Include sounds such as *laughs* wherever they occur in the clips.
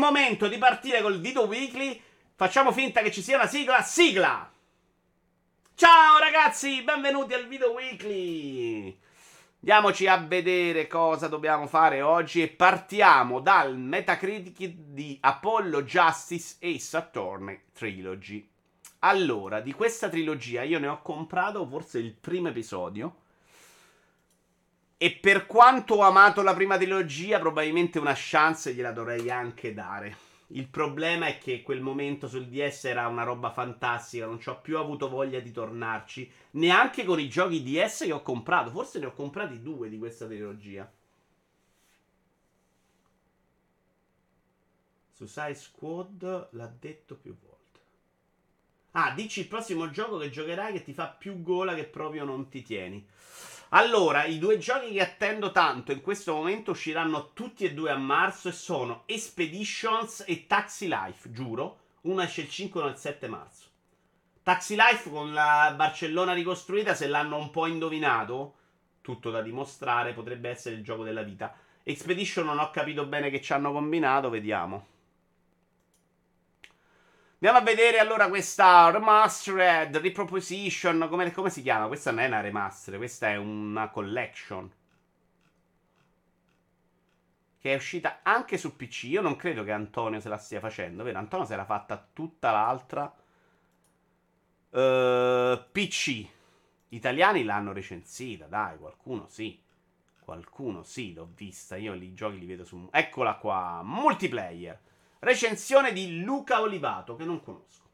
momento di partire col video weekly. Facciamo finta che ci sia una sigla. Sigla! Ciao ragazzi, benvenuti al video weekly. Andiamoci a vedere cosa dobbiamo fare oggi e partiamo dal Metacritic di Apollo Justice e Saturn Trilogy. Allora, di questa trilogia io ne ho comprato forse il primo episodio. E per quanto ho amato la prima trilogia, probabilmente una chance gliela dovrei anche dare. Il problema è che quel momento sul DS era una roba fantastica, non ci ho più avuto voglia di tornarci. Neanche con i giochi DS che ho comprato. Forse ne ho comprati due di questa trilogia. Suicide Squad l'ha detto più volte. Ah, dici il prossimo gioco che giocherai che ti fa più gola che proprio non ti tieni. Allora, i due giochi che attendo tanto in questo momento usciranno tutti e due a marzo e sono Expeditions e Taxi Life, giuro. Uno esce il 5 e uno il 7 marzo. Taxi Life con la Barcellona ricostruita, se l'hanno un po' indovinato, tutto da dimostrare, potrebbe essere il gioco della vita. Expedition non ho capito bene che ci hanno combinato, vediamo. Andiamo a vedere allora questa remastered, reproposition, come, come si chiama? Questa non è una remaster, questa è una collection. Che è uscita anche su PC. Io non credo che Antonio se la stia facendo, vero? Antonio se l'ha fatta tutta l'altra. Uh, PC. Italiani l'hanno recensita, dai, qualcuno sì. Qualcuno sì, l'ho vista. Io i giochi li vedo su. Eccola qua, multiplayer. Recensione di Luca Olivato, che non conosco.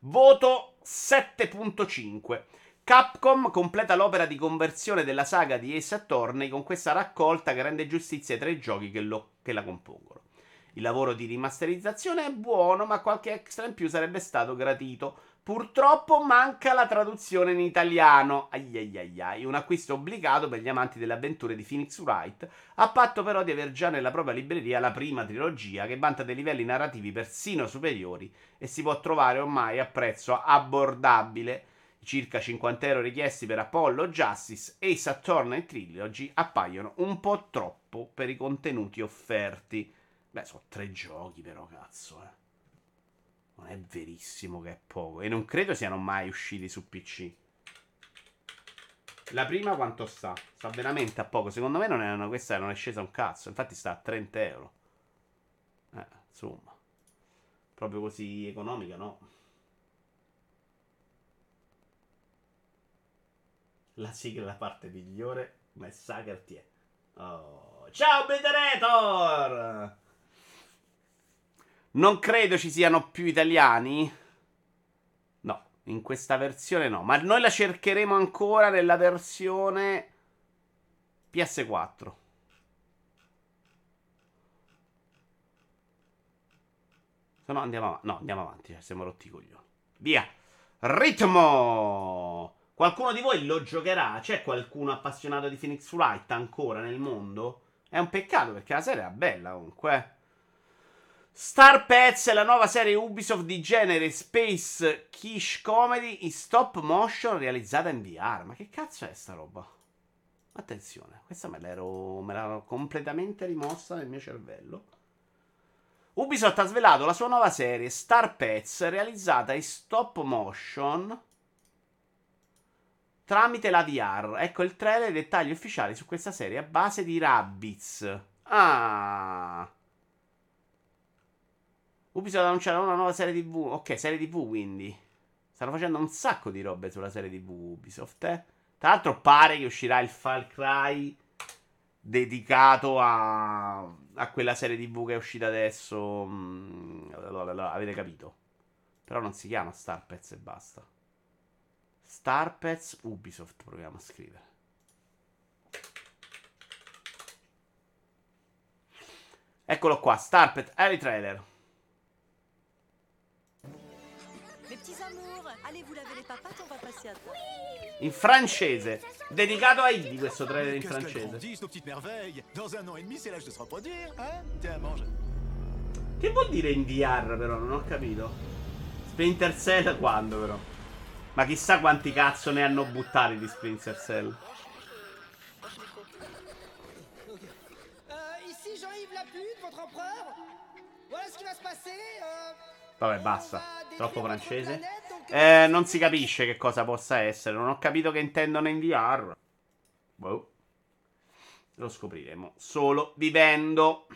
Voto 7.5. Capcom completa l'opera di conversione della saga di Ace Attorney con questa raccolta che rende giustizia ai tre giochi che, lo, che la compongono. Il lavoro di rimasterizzazione è buono, ma qualche extra in più sarebbe stato gratito. Purtroppo manca la traduzione in italiano. Aiaiaiai, un acquisto obbligato per gli amanti delle avventure di Phoenix Wright, a patto però di aver già nella propria libreria la prima trilogia che vanta dei livelli narrativi persino superiori e si può trovare ormai a prezzo abbordabile. Circa 50 euro richiesti per Apollo Justice e Saturn e Trilogy appaiono un po' troppo per i contenuti offerti. Beh, sono tre giochi però, cazzo, eh. Non è verissimo che è poco. E non credo siano mai usciti su PC. La prima quanto sta? Sta veramente a poco. Secondo me non è, questa non è scesa un cazzo. Infatti sta a 30 euro. Eh, insomma. Proprio così economica, no? La sigla è la parte migliore, ma è Sager ti è. Oh. Ciao Bederator! Non credo ci siano più italiani. No, in questa versione no. Ma noi la cercheremo ancora nella versione PS4. Se no andiamo avanti. No, andiamo avanti. Siamo rotti coglioni. Via. Ritmo. Qualcuno di voi lo giocherà? C'è qualcuno appassionato di Phoenix Wright ancora nel mondo? È un peccato perché la serie è bella comunque. Star Pets è la nuova serie Ubisoft di genere Space Kish Comedy in stop motion realizzata in VR. Ma che cazzo è sta roba? Attenzione, questa me l'ero, me l'ero completamente rimossa nel mio cervello. Ubisoft ha svelato la sua nuova serie Star Pets realizzata in stop motion tramite la VR. Ecco il trailer e i dettagli ufficiali su questa serie a base di Rabbids. Ah. Ubisoft annunciato una nuova serie TV. Ok, serie TV quindi. Stanno facendo un sacco di robe sulla serie TV Ubisoft, eh. Tra l'altro pare che uscirà il Far Cry dedicato a, a quella serie TV che è uscita adesso. Mm, avete capito? Però non si chiama Star Pets e basta. Star Pets Ubisoft proviamo a scrivere. Eccolo qua, Star Pets, early trailer. In francese. Dedicato a Ivy questo trailer in francese. Che vuol dire in VR però? Non ho capito. Splinter Cell quando però? Ma chissà quanti cazzo ne hanno buttati di Splinter Cell. Vabbè, basta. Troppo francese. Eh, non si capisce che cosa possa essere. Non ho capito che intendono inviarlo. Boh. Lo scopriremo solo vivendo.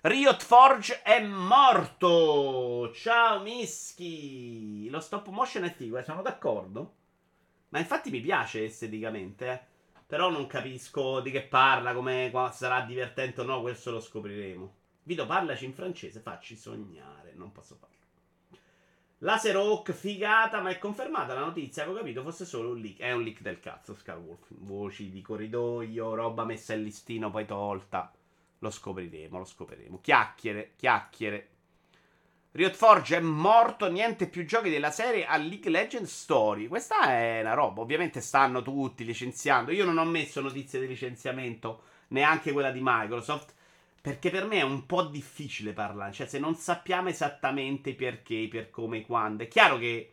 Riot Forge è morto. Ciao Mischi. Lo stop motion è figo, eh, sono d'accordo. Ma infatti mi piace esteticamente, eh. Però non capisco di che parla, come sarà divertente o no, questo lo scopriremo. Vito, parlaci in francese, facci sognare. Non posso farlo. Laser Hawk, figata, ma è confermata la notizia. Avevo capito fosse solo un leak. È un leak del cazzo, Skywolf. Voci di corridoio, roba messa in listino, poi tolta. Lo scopriremo, lo scopriremo. Chiacchiere, chiacchiere. Riot Forge è morto, niente più giochi della serie a League Legends Story. Questa è una roba, ovviamente stanno tutti licenziando. Io non ho messo notizie di licenziamento, neanche quella di Microsoft, perché per me è un po' difficile parlare. Cioè, se non sappiamo esattamente perché, per come, quando. È chiaro che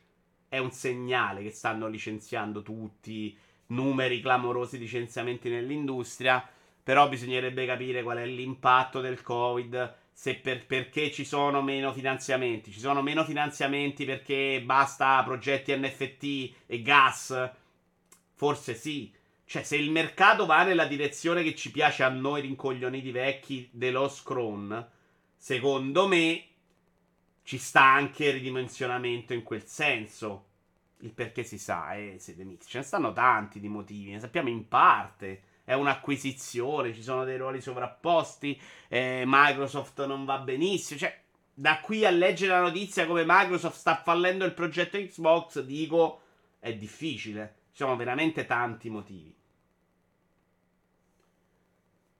è un segnale che stanno licenziando tutti, numeri clamorosi di licenziamenti nell'industria, però bisognerebbe capire qual è l'impatto del Covid se per, perché ci sono meno finanziamenti. Ci sono meno finanziamenti perché basta progetti NFT e gas? Forse sì. Cioè, se il mercato va nella direzione che ci piace a noi rincoglioniti vecchi dello Scron, secondo me ci sta anche il ridimensionamento in quel senso. Il perché si sa, eh, siete mix. Ce ne stanno tanti di motivi, ne sappiamo in parte è un'acquisizione, ci sono dei ruoli sovrapposti, eh, Microsoft non va benissimo, cioè da qui a leggere la notizia come Microsoft sta fallendo il progetto Xbox, dico, è difficile. Ci sono veramente tanti motivi.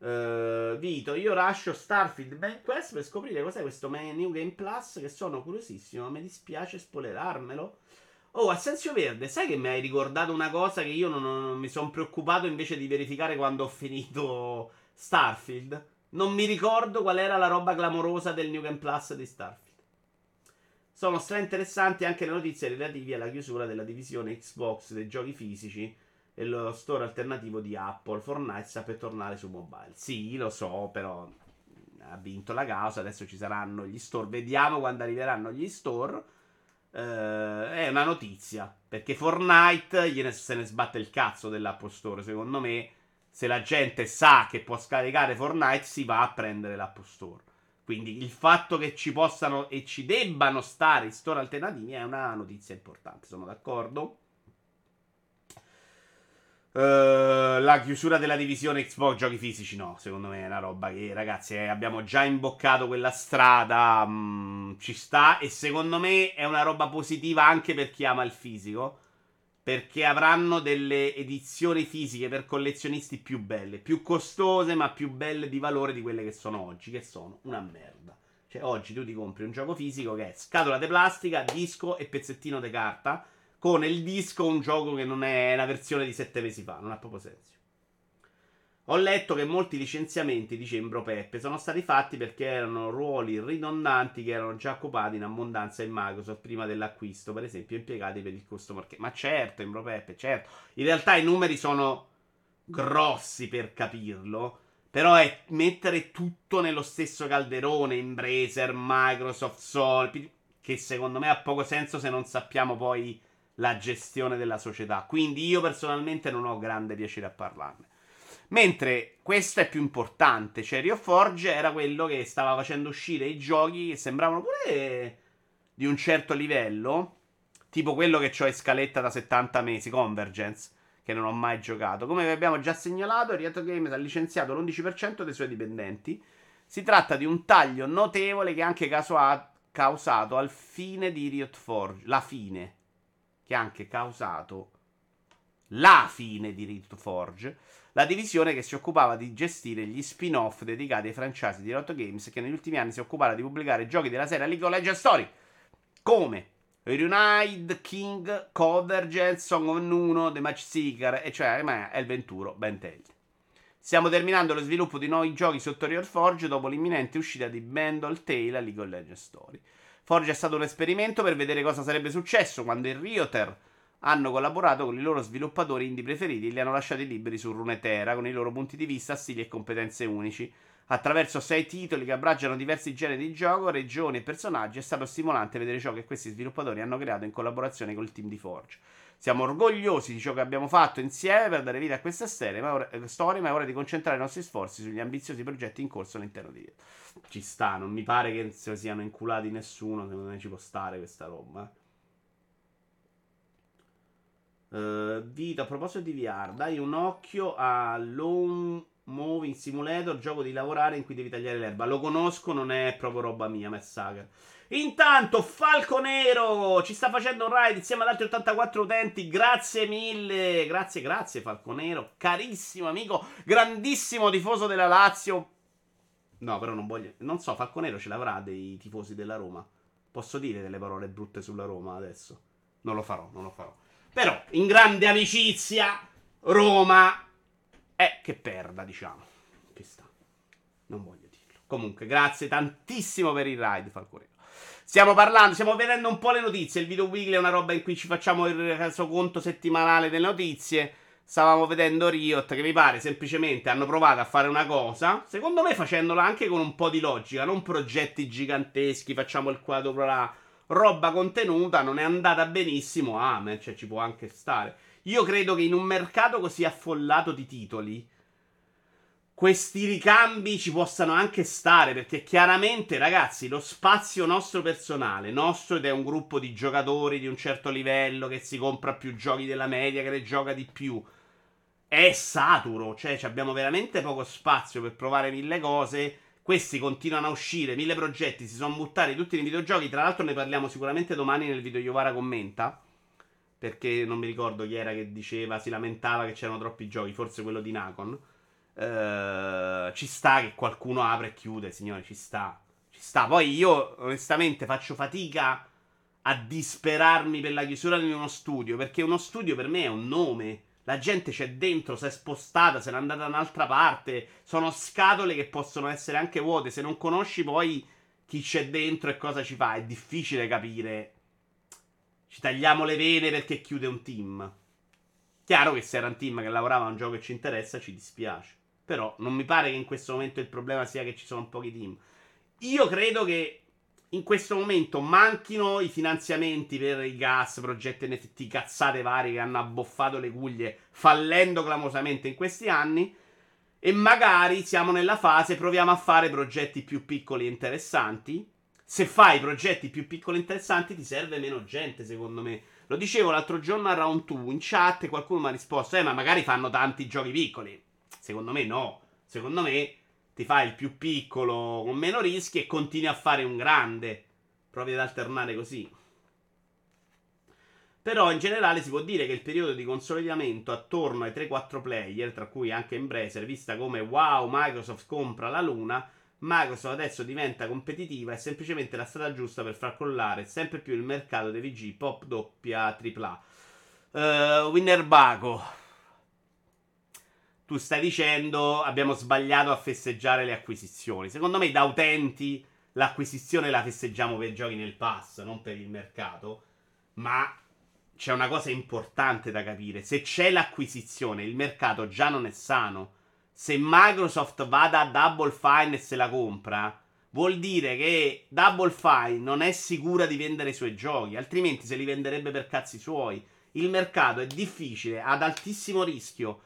Uh, Vito, io lascio Starfield Main Quest per scoprire cos'è questo New Game Plus che sono curiosissimo, mi dispiace spoilerarmelo. Oh, Assenzio Verde, sai che mi hai ricordato una cosa che io non, non mi sono preoccupato invece di verificare quando ho finito Starfield? Non mi ricordo qual era la roba clamorosa del New Game Plus di Starfield. Sono stra interessanti anche le notizie relative alla chiusura della divisione Xbox dei giochi fisici lo store alternativo di Apple. Fortnite sta per tornare su mobile. Sì, lo so, però ha vinto la causa. Adesso ci saranno gli store. Vediamo quando arriveranno gli store eh, è una notizia. Perché Fortnite gliene, se ne sbatte il cazzo dell'Apple Store. Secondo me, se la gente sa che può scaricare Fortnite, si va a prendere l'Apple Store. Quindi il fatto che ci possano e ci debbano stare i store alternativi è una notizia importante. Sono d'accordo. Uh, la chiusura della divisione Xbox giochi fisici, no, secondo me è una roba che ragazzi eh, abbiamo già imboccato quella strada, mh, mm, ci sta e secondo me è una roba positiva anche per chi ama il fisico, perché avranno delle edizioni fisiche per collezionisti più belle, più costose ma più belle di valore di quelle che sono oggi, che sono una merda. Cioè oggi tu ti compri un gioco fisico che è scatola di plastica, disco e pezzettino di carta con il disco un gioco che non è una versione di sette mesi fa, non ha proprio senso. Ho letto che molti licenziamenti di Cembro Peppe sono stati fatti perché erano ruoli ridondanti che erano già occupati in abbondanza in Microsoft prima dell'acquisto, per esempio impiegati per il customer care. Ma certo, Embro Peppe, certo. In realtà i numeri sono grossi per capirlo, però è mettere tutto nello stesso calderone, Embracer, Microsoft, Sol, che secondo me ha poco senso se non sappiamo poi la gestione della società. Quindi io personalmente non ho grande piacere a parlarne. Mentre questo è più importante, cioè Rio Forge era quello che stava facendo uscire i giochi che sembravano pure di un certo livello, tipo quello che ho in scaletta da 70 mesi, Convergence, che non ho mai giocato. Come vi abbiamo già segnalato, Riato Games ha licenziato l'11% dei suoi dipendenti. Si tratta di un taglio notevole che ha anche causato al fine di Riot Forge, la fine che ha anche causato la fine di Riot Forge, la divisione che si occupava di gestire gli spin-off dedicati ai franchise di Riot Games che negli ultimi anni si occupava di pubblicare giochi della serie League of Legends Story come Reunite, King, Convergence, Song of Nuno, The Match Seeker, e cioè El Venturo, Benteld. Stiamo terminando lo sviluppo di nuovi giochi sotto Riot Forge dopo l'imminente uscita di Bandle Tale a League of Legends Story. Forge è stato un esperimento per vedere cosa sarebbe successo quando il Rioter hanno collaborato con i loro sviluppatori indie preferiti e li hanno lasciati liberi su Runeterra con i loro punti di vista, stili e competenze unici. Attraverso sei titoli che abbracciano diversi generi di gioco, regioni e personaggi, è stato stimolante vedere ciò che questi sviluppatori hanno creato in collaborazione col team di Forge. Siamo orgogliosi di ciò che abbiamo fatto insieme per dare vita a questa eh, storia, ma è ora di concentrare i nostri sforzi sugli ambiziosi progetti in corso all'interno di Ci sta, non mi pare che si siano inculati nessuno, secondo me ci può stare questa roba. Uh, Vito, a proposito di VR, dai un occhio a Long Moving Simulator, gioco di lavorare in cui devi tagliare l'erba. Lo conosco, non è proprio roba mia, Messager. Intanto, Falco Nero ci sta facendo un ride insieme ad altri 84 utenti. Grazie mille. Grazie, grazie, Falco Nero. Carissimo amico, grandissimo tifoso della Lazio. No, però non voglio. Non so, Falco Nero ce l'avrà dei tifosi della Roma. Posso dire delle parole brutte sulla Roma adesso? Non lo farò, non lo farò. Però, in grande amicizia, Roma è che perda, diciamo. Che sta. Non voglio dirlo. Comunque, grazie tantissimo per il ride, Falco Nero. Stiamo parlando, stiamo vedendo un po' le notizie. Il video weekly è una roba in cui ci facciamo il conto settimanale delle notizie. Stavamo vedendo Riot che mi pare semplicemente hanno provato a fare una cosa. Secondo me facendola anche con un po' di logica, non progetti giganteschi, facciamo il quadro là, roba contenuta, non è andata benissimo. Ah, cioè ci può anche stare. Io credo che in un mercato così affollato di titoli questi ricambi ci possano anche stare, perché chiaramente, ragazzi, lo spazio nostro personale, nostro ed è un gruppo di giocatori di un certo livello che si compra più giochi della media, che ne gioca di più, è saturo, cioè abbiamo veramente poco spazio per provare mille cose. Questi continuano a uscire, mille progetti, si sono buttati tutti nei videogiochi. Tra l'altro ne parliamo sicuramente domani nel video Iovara commenta. Perché non mi ricordo chi era che diceva, si lamentava che c'erano troppi giochi, forse quello di Nacon. Uh, ci sta che qualcuno apre e chiude, signore, ci sta. Ci sta. Poi io, onestamente, faccio fatica a disperarmi per la chiusura di uno studio. Perché uno studio per me è un nome. La gente c'è dentro, si è spostata, se n'è andata da un'altra parte. Sono scatole che possono essere anche vuote. Se non conosci poi chi c'è dentro e cosa ci fa, è difficile capire. Ci tagliamo le vene perché chiude un team. Chiaro che se era un team che lavorava a un gioco che ci interessa, ci dispiace. Però non mi pare che in questo momento il problema sia che ci sono pochi team. Io credo che in questo momento manchino i finanziamenti per i gas, progetti NFT, cazzate varie che hanno abboffato le guglie fallendo clamosamente in questi anni. E magari siamo nella fase, proviamo a fare progetti più piccoli e interessanti. Se fai progetti più piccoli e interessanti ti serve meno gente, secondo me. Lo dicevo l'altro giorno a Round 2 in chat, qualcuno mi ha risposto, eh ma magari fanno tanti giochi piccoli. Secondo me no. Secondo me ti fai il più piccolo con meno rischi e continui a fare un grande. Provi ad alternare così. Però in generale si può dire che il periodo di consolidamento attorno ai 3-4 player, tra cui anche Embracer, vista come wow, Microsoft compra la luna, Microsoft adesso diventa competitiva è semplicemente la strada giusta per far crollare sempre più il mercato dei VG pop doppia AAA. Uh, Winnerbago tu stai dicendo abbiamo sbagliato a festeggiare le acquisizioni. Secondo me, da utenti, l'acquisizione la festeggiamo per giochi nel pass, non per il mercato. Ma c'è una cosa importante da capire. Se c'è l'acquisizione, il mercato già non è sano. Se Microsoft va da Double Fine e se la compra, vuol dire che Double Fine non è sicura di vendere i suoi giochi, altrimenti se li venderebbe per cazzi suoi. Il mercato è difficile, ad altissimo rischio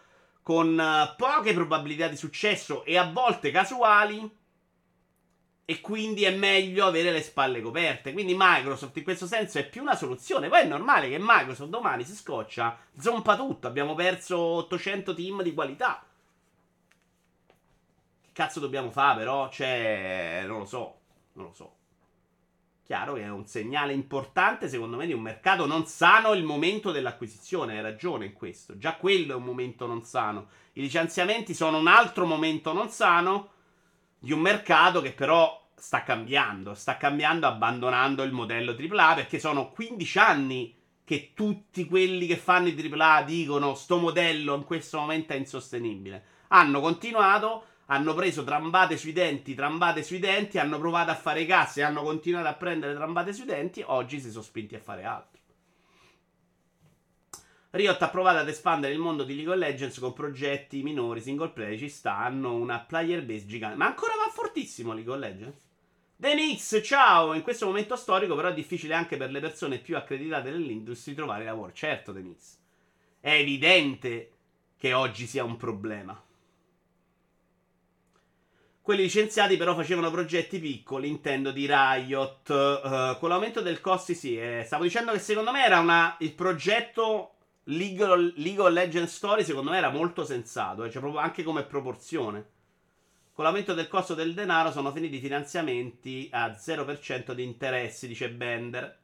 con uh, poche probabilità di successo e a volte casuali. E quindi è meglio avere le spalle coperte. Quindi Microsoft in questo senso è più una soluzione. Poi è normale che Microsoft domani si scoccia, zompa tutto. Abbiamo perso 800 team di qualità. Che cazzo dobbiamo fare però? Cioè, non lo so. Non lo so. Chiaro che è un segnale importante, secondo me, di un mercato non sano il momento dell'acquisizione. Hai ragione in questo. Già quello è un momento non sano. I licenziamenti sono un altro momento non sano di un mercato che però sta cambiando. Sta cambiando abbandonando il modello AAA perché sono 15 anni che tutti quelli che fanno i AAA dicono sto modello in questo momento è insostenibile. Hanno continuato hanno preso trambate sui denti, trambate sui denti, hanno provato a fare casse, hanno continuato a prendere trambate sui denti, oggi si sono spinti a fare altro. Riot ha provato ad espandere il mondo di League of Legends con progetti minori, single player, ci stanno, una player base gigante. Ma ancora va fortissimo League of Legends? Denix, ciao! In questo momento storico però è difficile anche per le persone più accreditate nell'industria trovare lavoro. Certo, Denix. È evidente che oggi sia un problema. Quelli licenziati però facevano progetti piccoli, intendo di Riot. Uh, con l'aumento del costi, sì. Eh, stavo dicendo che secondo me era una, il progetto League of, League of Legends Story, secondo me era molto sensato, eh, cioè proprio anche come proporzione. Con l'aumento del costo del denaro sono finiti i finanziamenti a 0% di interessi, dice Bender.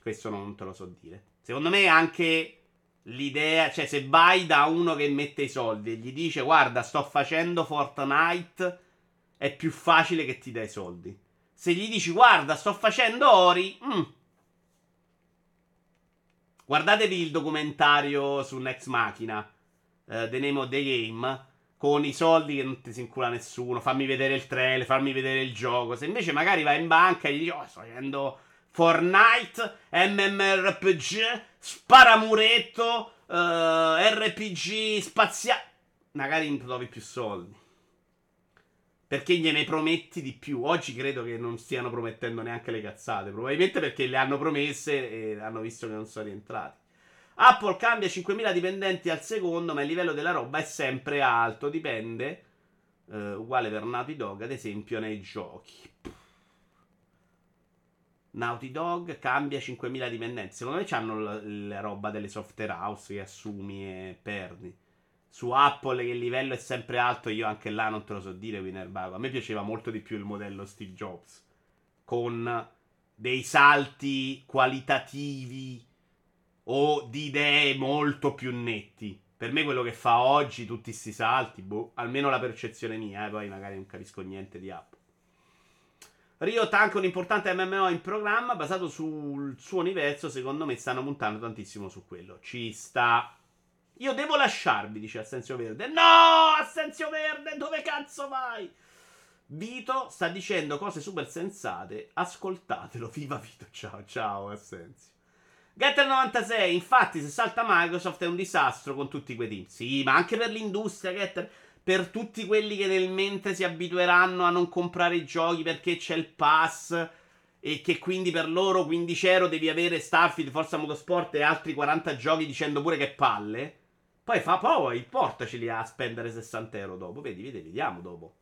Questo non te lo so dire. Secondo me anche l'idea, cioè se vai da uno che mette i soldi e gli dice guarda sto facendo Fortnite, è più facile che ti dai soldi. Se gli dici guarda sto facendo Ori, mm. guardatevi il documentario su Next Machina, uh, The Name of the Game con i soldi che non ti si incula nessuno, fammi vedere il trailer, fammi vedere il gioco. Se invece magari vai in banca e gli dici, oh, sto facendo Fortnite, MMORPG, sparamuretto, uh, eh, RPG spaziale, magari trovi più soldi. Perché gliene prometti di più. Oggi credo che non stiano promettendo neanche le cazzate. Probabilmente perché le hanno promesse e hanno visto che non sono rientrati. Apple cambia 5.000 dipendenti al secondo, ma il livello della roba è sempre alto. Dipende. Uh, uguale per Naughty Dog, ad esempio, nei giochi. Naughty Dog cambia 5.000 dipendenti. Secondo me hanno la, la roba delle software house che assumi e perdi. Su Apple che il livello è sempre alto, io anche là non te lo so dire, Winnerbago. A me piaceva molto di più il modello Steve Jobs. Con dei salti qualitativi o di idee molto più netti. Per me quello che fa oggi, tutti questi salti, boh, almeno la percezione mia, eh, poi magari non capisco niente di Apple. Riot ha anche un importante MMO in programma basato sul suo universo, secondo me stanno puntando tantissimo su quello. Ci sta. Io devo lasciarvi, dice Assenzio Verde. No, Assenzio Verde, dove cazzo vai? Vito sta dicendo cose super sensate. Ascoltatelo. *laughs* Viva Vito. Ciao, ciao, Assenzio. Getter 96, infatti, se salta Microsoft è un disastro con tutti quei team. Sì, ma anche per l'industria, Getter. Per tutti quelli che nel mente si abitueranno a non comprare i giochi perché c'è il pass. E che quindi per loro 15 euro devi avere Starfield, Forza Motorsport e altri 40 giochi dicendo pure che palle. Poi fa poi, portaceli a spendere 60 euro dopo. Vedi, vedi, vediamo dopo.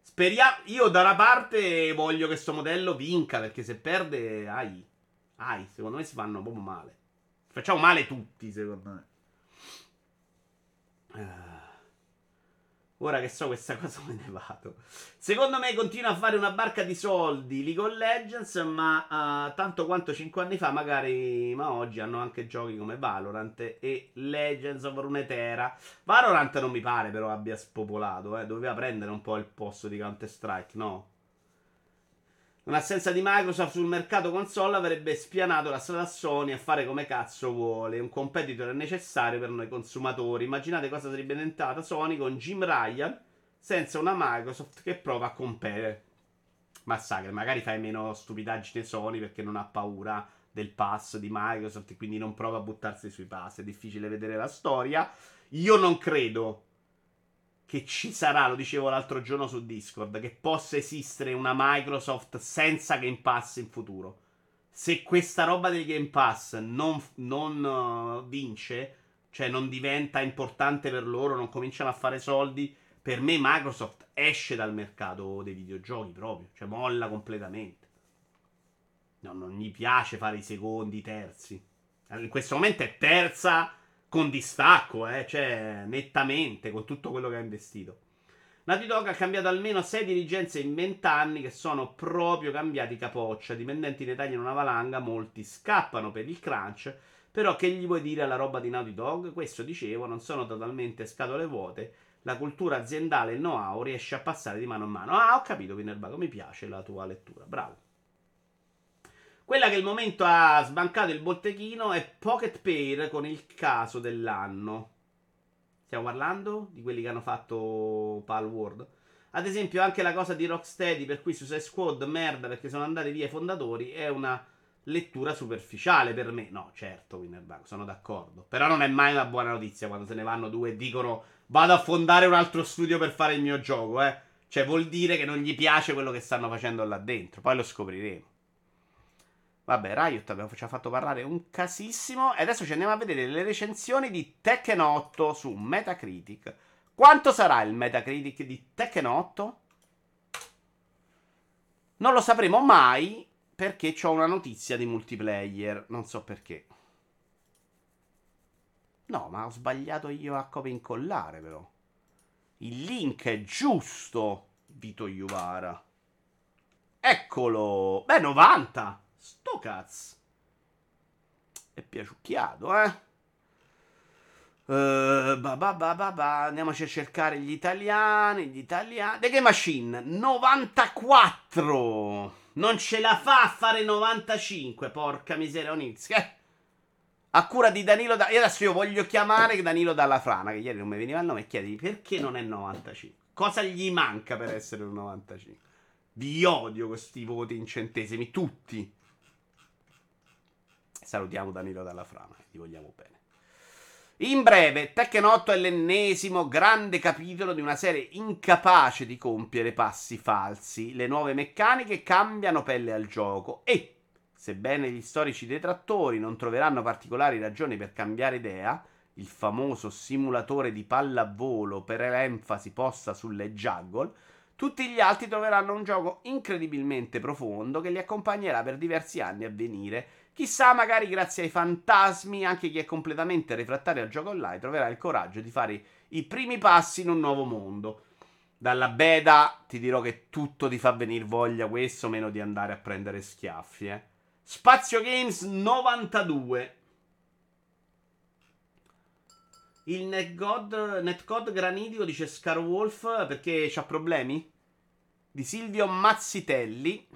Speriamo. Io da una parte voglio che questo modello vinca perché se perde, ai. Ai, secondo me si fanno proprio male. Facciamo male tutti, secondo me. Uh. Ora che so questa *laughs* cosa me ne vado. Secondo me continua a fare una barca di soldi League of Legends, ma uh, tanto quanto 5 anni fa, magari, ma oggi hanno anche giochi come Valorant e Legends of Runeterra. Valorant non mi pare però abbia spopolato, eh. doveva prendere un po' il posto di Counter Strike, no? Un'assenza di Microsoft sul mercato console avrebbe spianato la strada a Sony a fare come cazzo vuole. Un competitor è necessario per noi consumatori. Immaginate cosa sarebbe diventata Sony con Jim Ryan senza una Microsoft che prova a competere. Massacre, magari fai meno stupidaggine Sony perché non ha paura del pass di Microsoft e quindi non prova a buttarsi sui pass. È difficile vedere la storia. Io non credo che ci sarà, lo dicevo l'altro giorno su Discord, che possa esistere una Microsoft senza Game Pass in futuro. Se questa roba del Game Pass non, non uh, vince, cioè non diventa importante per loro, non cominciano a fare soldi, per me Microsoft esce dal mercato dei videogiochi proprio, cioè molla completamente. No, non gli piace fare i secondi, i terzi. In questo momento è terza con distacco, eh, cioè nettamente con tutto quello che ha investito. Naughty Dog ha cambiato almeno 6 dirigenze in 20 anni che sono proprio cambiati capoccia. Dipendenti ne tagliano una valanga, molti scappano per il crunch. Però che gli vuoi dire alla roba di Naughty Dog? Questo dicevo, non sono totalmente scatole vuote. La cultura aziendale e il know-how riesce a passare di mano in mano. Ah, ho capito, Winnerbago, mi piace la tua lettura. Bravo. Quella che al momento ha sbancato il botteghino è Pocket Pair con il caso dell'anno. Stiamo parlando di quelli che hanno fatto Pal World. Ad esempio, anche la cosa di Rocksteady, per cui Suicide Squad, merda, perché sono andati via i fondatori, è una lettura superficiale per me. No, certo, Winnerbank, sono d'accordo. Però non è mai una buona notizia quando se ne vanno due e dicono vado a fondare un altro studio per fare il mio gioco, eh. Cioè vuol dire che non gli piace quello che stanno facendo là dentro. Poi lo scopriremo. Vabbè, Riot abbiamo, ci ha fatto parlare un casissimo. E adesso ci andiamo a vedere le recensioni di Tekken 8 su Metacritic. Quanto sarà il Metacritic di Tekken 8? Non lo sapremo mai perché ho una notizia di multiplayer. Non so perché. No, ma ho sbagliato io a copia incollare, però. Il link è giusto, Vito Iuvara. Eccolo. Beh, 90. Sto cazzo. È piaciucchiato, eh. Uh, ba ba ba ba ba. Andiamoci a cercare gli italiani. Gli italiani. The Game Machine 94. Non ce la fa a fare 95. Porca miseria, Onix. Eh. A cura di Danilo da. E adesso io voglio chiamare Danilo Dalla Frana. Che ieri non mi veniva il nome. E chiedergli perché non è 95. Cosa gli manca per essere un 95? Vi odio questi voti in centesimi. Tutti. Salutiamo Danilo dalla Frana, gli vogliamo bene. In breve, Tekken 8 è l'ennesimo grande capitolo di una serie incapace di compiere passi falsi. Le nuove meccaniche cambiano pelle al gioco e, sebbene gli storici detrattori non troveranno particolari ragioni per cambiare idea, il famoso simulatore di pallavolo per l'enfasi posta sulle juggle, tutti gli altri troveranno un gioco incredibilmente profondo che li accompagnerà per diversi anni a venire Chissà, magari grazie ai fantasmi, anche chi è completamente refrattario al gioco online troverà il coraggio di fare i primi passi in un nuovo mondo. Dalla beta ti dirò che tutto ti fa venire voglia questo, meno di andare a prendere schiaffi. Eh. Spazio Games 92. Il Netgod, Netcode granitico dice Scarwolf perché c'ha problemi? Di Silvio Mazzitelli.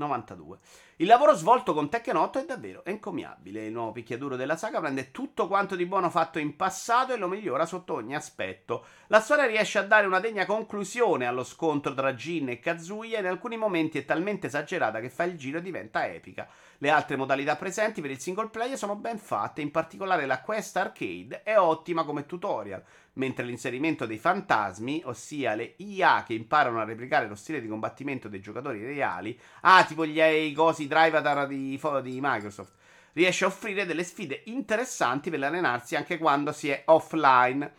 92. Il lavoro svolto con Tekken 8 è davvero encomiabile. Il nuovo picchiaduro della saga prende tutto quanto di buono fatto in passato e lo migliora sotto ogni aspetto. La storia riesce a dare una degna conclusione allo scontro tra Jin e Kazuya e in alcuni momenti è talmente esagerata che fa il giro e diventa epica. Le altre modalità presenti per il single player sono ben fatte, in particolare la quest arcade è ottima come tutorial mentre l'inserimento dei fantasmi, ossia le IA che imparano a replicare lo stile di combattimento dei giocatori reali, ah, tipo gli AI cosi driver di, di Microsoft, riesce a offrire delle sfide interessanti per allenarsi anche quando si è offline.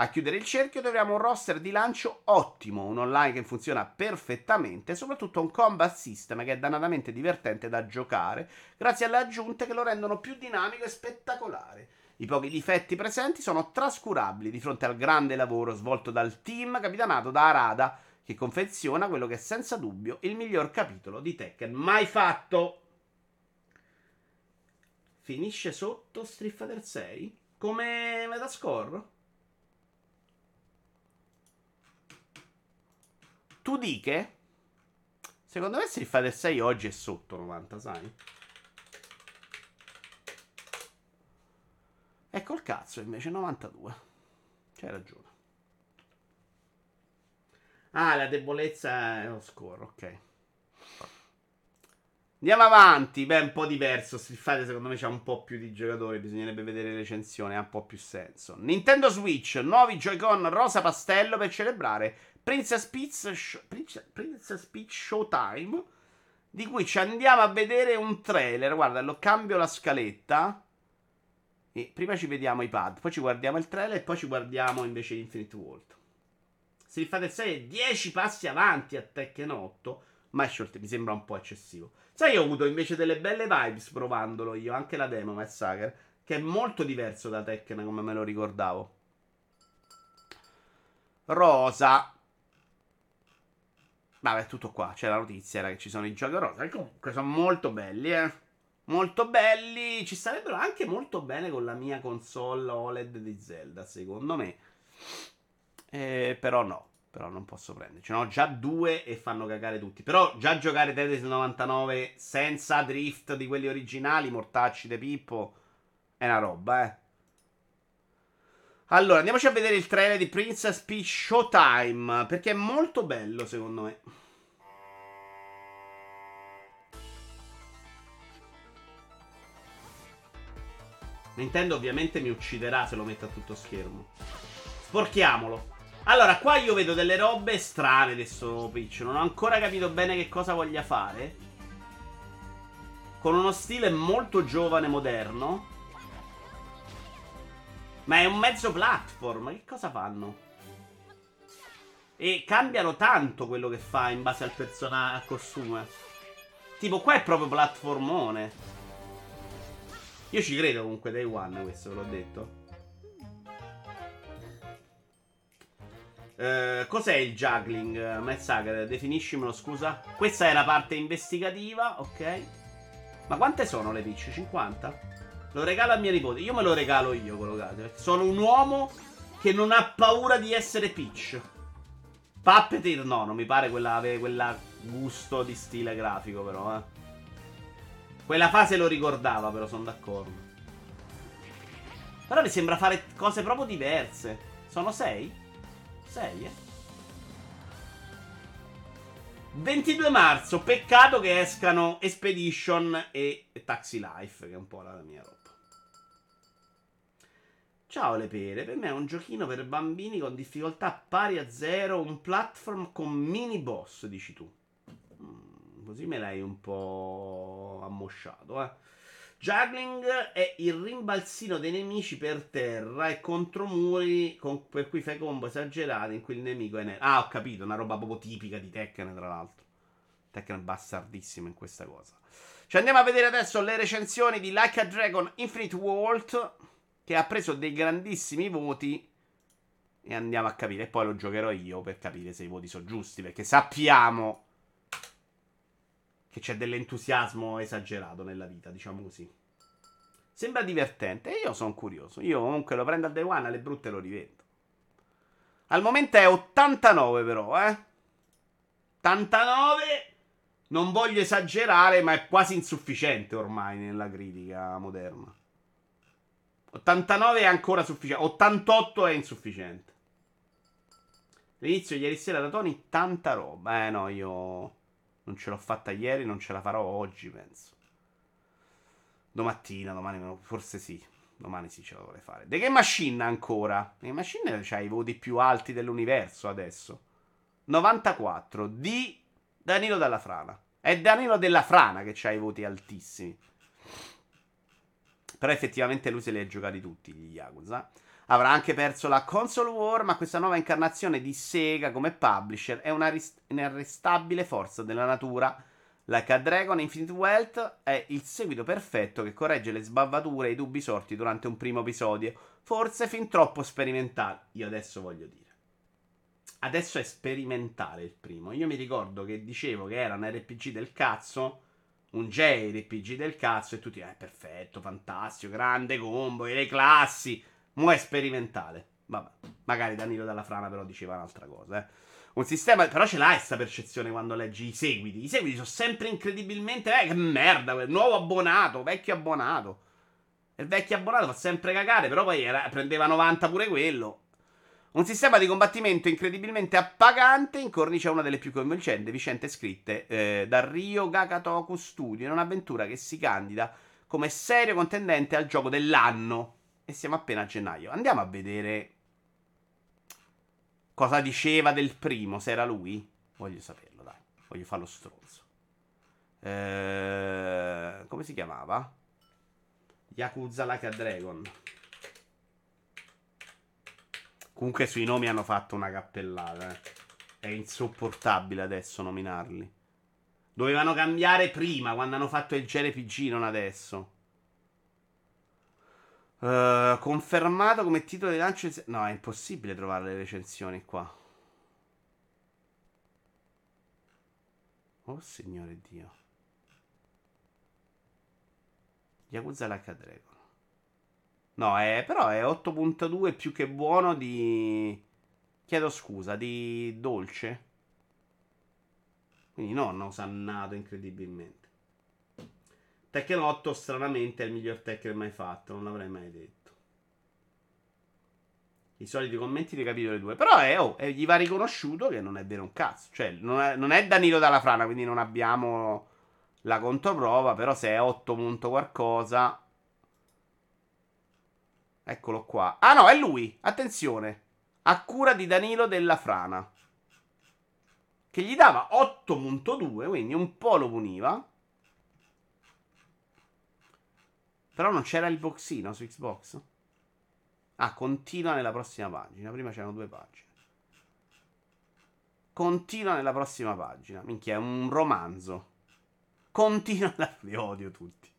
A chiudere il cerchio troviamo un roster di lancio ottimo, un online che funziona perfettamente e soprattutto un combat system che è dannatamente divertente da giocare, grazie alle aggiunte che lo rendono più dinamico e spettacolare. I pochi difetti presenti sono trascurabili di fronte al grande lavoro svolto dal team capitanato da Arada, che confeziona quello che è senza dubbio il miglior capitolo di Tekken mai fatto. Finisce sotto Street Fighter 6 come metascore? Tu diche? Secondo me Street Fighter 6 oggi è sotto 90, sai? Ecco il cazzo, invece 92. C'hai ragione. Ah, la debolezza è lo score, ok. Andiamo avanti. Beh, un po' diverso. Street Fighter secondo me c'ha un po' più di giocatori. Bisognerebbe vedere le recensioni. Ha un po' più senso. Nintendo Switch, nuovi Joy-Con rosa pastello per celebrare Princess Peach, Sh- Princess Peach Showtime. Di cui ci andiamo a vedere un trailer. Guarda, lo cambio la scaletta. E prima ci vediamo i pad, poi ci guardiamo il trailer e poi ci guardiamo invece Infinite World. Street Fighter 6 è 10 passi avanti a Tekken 8, ma è short, mi sembra un po' eccessivo. Sai, io ho avuto invece delle belle vibes provandolo io, anche la demo Massacre, che è molto diverso da Tekken come me lo ricordavo. Rosa. Vabbè, tutto qua. C'è la notizia, era che ci sono i giochi rosa. Che comunque sono molto belli, eh molto belli. Ci starebbero anche molto bene con la mia console OLED di Zelda, secondo me. Eh, però no. Però non posso prendere. Ce ne ho già due e fanno cagare tutti. Però già giocare Tetris 99 senza drift di quelli originali, mortacci de Pippo, è una roba, eh. Allora, andiamoci a vedere il trailer di Princess Peach Showtime. Perché è molto bello, secondo me. Nintendo ovviamente mi ucciderà se lo metto a tutto schermo. Sporchiamolo. Allora, qua io vedo delle robe strane adesso, Peach. Non ho ancora capito bene che cosa voglia fare. Con uno stile molto giovane, moderno. Ma è un mezzo platform. Che cosa fanno? E cambiano tanto quello che fa in base al personaggio, al costume. Tipo, qua è proprio platformone. Io ci credo comunque Day One, questo ve l'ho detto. Uh, cos'è il juggling? Mezzaga, definiscimelo, scusa. Questa è la parte investigativa, ok. Ma quante sono le pitch? 50? Lo regalo a mia nipote. Io me lo regalo io, quello che Sono un uomo che non ha paura di essere Peach. Puppeteer no, non mi pare quella, quella gusto di stile grafico, però, eh. Quella fase lo ricordava, però sono d'accordo. Però mi sembra fare cose proprio diverse. Sono sei? Sei, eh? 22 marzo, peccato che escano Expedition e Taxi Life, che è un po' la mia roba. Ciao le pere, per me è un giochino per bambini con difficoltà pari a zero, un platform con mini boss, dici tu. Così me l'hai un po' ammosciato, eh. Juggling è il rimbalzino dei nemici per terra e contro muri con, per cui fai combo esagerati in cui il nemico è nero. Ah, ho capito, una roba proprio tipica di Tekken, tra l'altro. Tekken è bastardissimo in questa cosa. Ci andiamo a vedere adesso le recensioni di Like a Dragon Infinite World che ha preso dei grandissimi voti. E andiamo a capire. E poi lo giocherò io per capire se i voti sono giusti. Perché sappiamo che c'è dell'entusiasmo esagerato nella vita, diciamo così. Sembra divertente. E io sono curioso. Io comunque lo prendo al day one, alle brutte lo rivendo. Al momento è 89 però, eh. 89. Non voglio esagerare, ma è quasi insufficiente ormai nella critica moderna. 89 è ancora sufficiente. 88 è insufficiente. L'inizio ieri sera da Tony, tanta roba. Eh no, io non ce l'ho fatta ieri, non ce la farò oggi, penso. Domattina, domani, forse sì. Domani sì ce la dovrei fare. The Game Machine ancora. The Game Machine c'ha i voti più alti dell'universo adesso. 94 di Danilo Dalla Frana. È Danilo della Frana che ha i voti altissimi. Però effettivamente lui se li ha giocati tutti gli Yakuza. Avrà anche perso la console war, ma questa nuova incarnazione di Sega come publisher è una rist- inarrestabile forza della natura. Like a Dragon Infinite Wealth è il seguito perfetto che corregge le sbavature e i dubbi sorti durante un primo episodio, forse fin troppo sperimentale. Io adesso voglio dire. Adesso è sperimentale il primo. Io mi ricordo che dicevo che era un RPG del cazzo un JRPG del cazzo e tutti, eh, perfetto, fantastico, grande combo, e le classi. Mo' è sperimentale. Vabbè, magari Danilo dalla Frana però diceva un'altra cosa, eh. Un sistema, però ce l'hai questa percezione quando leggi i seguiti. I seguiti sono sempre incredibilmente, eh, che merda, nuovo abbonato, vecchio abbonato. Il vecchio abbonato fa sempre cagare, però poi era, prendeva 90 pure quello. Un sistema di combattimento incredibilmente appagante incornicia una delle più coinvolgenti vicende scritte eh, da Ryo Gakatoku Studio in un'avventura che si candida come serio contendente al gioco dell'anno. E siamo appena a gennaio. Andiamo a vedere cosa diceva del primo, se era lui. Voglio saperlo, dai. Voglio farlo stronzo. Eh, come si chiamava? Yakuza Like a Dragon. Comunque sui nomi hanno fatto una cappellata. Eh. È insopportabile adesso nominarli. Dovevano cambiare prima, quando hanno fatto il JRPG, non adesso. Uh, confermato come titolo di lancio. No, è impossibile trovare le recensioni qua. Oh, signore Dio. Yakuza Like a Dragon. No, è, però è 8.2 più che buono di... Chiedo scusa, di dolce. Quindi non osannato incredibilmente. Tekken 8 stranamente è il miglior Tekken mai fatto, non l'avrei mai detto. I soliti commenti dei capitoli 2. Però è, oh, gli va riconosciuto che non è vero un cazzo. Cioè, non è, non è Danilo Dalla Frana, quindi non abbiamo la controprova. Però se è 8 punto qualcosa. Eccolo qua. Ah no, è lui. Attenzione. A cura di Danilo Della Frana. Che gli dava 8.2, quindi un po' lo puniva. Però non c'era il boxino su Xbox. Ah, continua nella prossima pagina. Prima c'erano due pagine. Continua nella prossima pagina. Minchia, è un romanzo. Continua nella... Li odio tutti.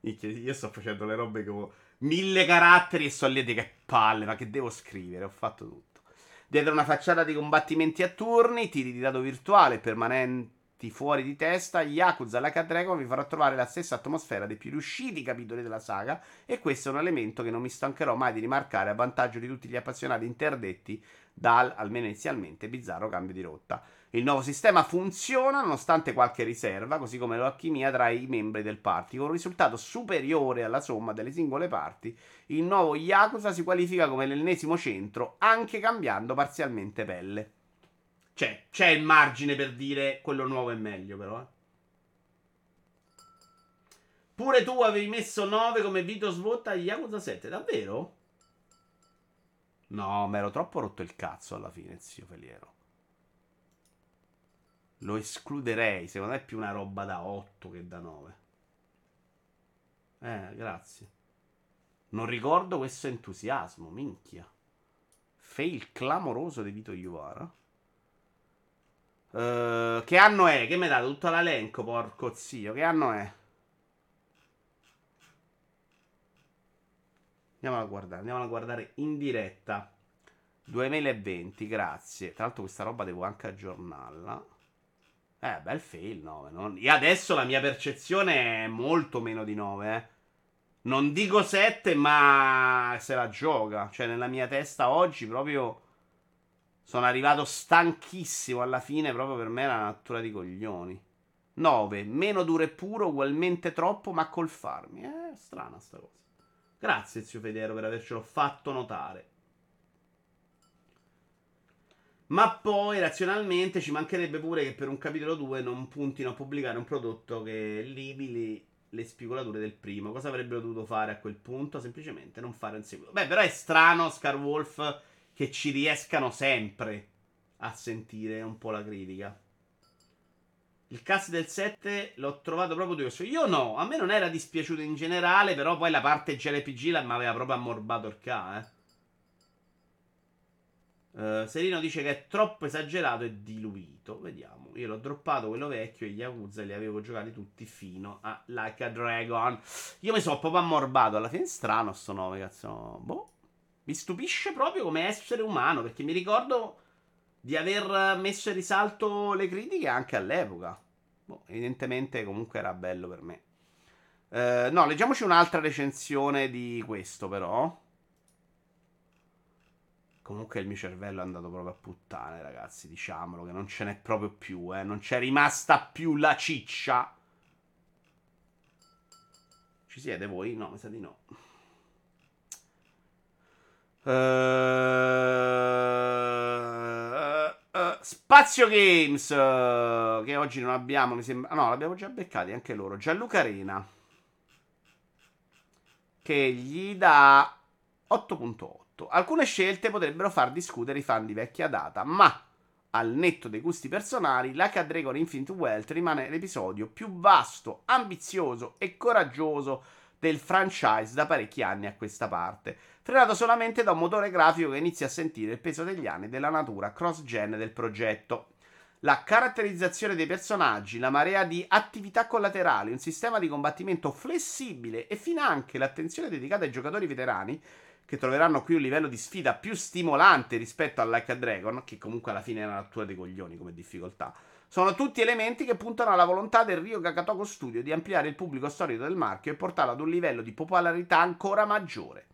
Minchia, io sto facendo le robe come mille caratteri e so lì che palle, ma che devo scrivere? Ho fatto tutto. Dietro una facciata di combattimenti a turni, tiri di dado virtuale permanenti fuori di testa, Yakuza Like a Dragon vi farà trovare la stessa atmosfera dei più riusciti capitoli della saga e questo è un elemento che non mi stancherò mai di rimarcare a vantaggio di tutti gli appassionati interdetti dal, almeno inizialmente, bizzarro cambio di rotta. Il nuovo sistema funziona nonostante qualche riserva, così come l'alchimia tra i membri del party. Con un risultato superiore alla somma delle singole parti, il nuovo Yakuza si qualifica come l'ennesimo centro, anche cambiando parzialmente pelle. Cioè, c'è il margine per dire quello nuovo è meglio, però. Eh. Pure tu avevi messo 9 come Vito Svotta a Yakuza 7, davvero? No, mi ero troppo rotto il cazzo alla fine, zio Feliero. Lo escluderei, secondo me è più una roba da 8 che da 9. Eh, grazie. Non ricordo questo entusiasmo, minchia. Fail clamoroso di Vito Iuvara. Uh, che anno è? Che mi dà tutto l'elenco, porco zio. Che anno è? Andiamo a guardare, andiamo a guardare in diretta. 2020, grazie. Tra l'altro questa roba devo anche aggiornarla. Eh, bel fail 9. Non... E adesso la mia percezione è molto meno di 9, eh. Non dico 7, ma se la gioca. Cioè, nella mia testa oggi proprio sono arrivato stanchissimo alla fine, proprio per me era una natura di coglioni. 9. Meno duro e puro, ugualmente troppo, ma col farmi. Eh, strana sta cosa. Grazie, zio Federo, per avercelo fatto notare. Ma poi, razionalmente, ci mancherebbe pure che per un capitolo 2 non puntino a pubblicare un prodotto che libili le spigolature del primo. Cosa avrebbero dovuto fare a quel punto? Semplicemente non fare un seguito. Beh, però è strano, Scar Wolf che ci riescano sempre a sentire un po' la critica. Il cast del 7 l'ho trovato proprio curioso. Io no, a me non era dispiaciuto in generale, però poi la parte la mi aveva proprio ammorbato il ca, eh. Uh, Serino dice che è troppo esagerato e diluito. Vediamo. Io l'ho droppato quello vecchio e gli Yakuza li avevo giocati tutti fino a Like a Dragon. Io mi sono proprio ammorbato. Alla fine strano sto nome, cazzo. Boh. Mi stupisce proprio come essere umano, perché mi ricordo di aver messo in risalto le critiche anche all'epoca. Boh, evidentemente comunque era bello per me. Uh, no, leggiamoci un'altra recensione di questo però. Comunque il mio cervello è andato proprio a puttane, ragazzi, diciamolo che non ce n'è proprio più, eh. Non c'è rimasta più la ciccia. Ci siete voi? No, mi sa di no. Uh, uh, Spazio Games che oggi non abbiamo, mi sembra. No, l'abbiamo già beccati anche loro. Gianluca Arena che gli dà 8.8. Alcune scelte potrebbero far discutere i fan di vecchia data, ma al netto dei gusti personali, l'H Dragon Infinite Wealth rimane l'episodio più vasto, ambizioso e coraggioso del franchise da parecchi anni a questa parte, frenato solamente da un motore grafico che inizia a sentire il peso degli anni della natura cross-gen del progetto. La caratterizzazione dei personaggi, la marea di attività collaterali, un sistema di combattimento flessibile e finanche l'attenzione dedicata ai giocatori veterani, che troveranno qui un livello di sfida più stimolante rispetto a Like a Dragon, che comunque alla fine è una natura dei coglioni come difficoltà sono tutti elementi che puntano alla volontà del Rio Kakatoku Studio di ampliare il pubblico storico del marchio e portarlo ad un livello di popolarità ancora maggiore.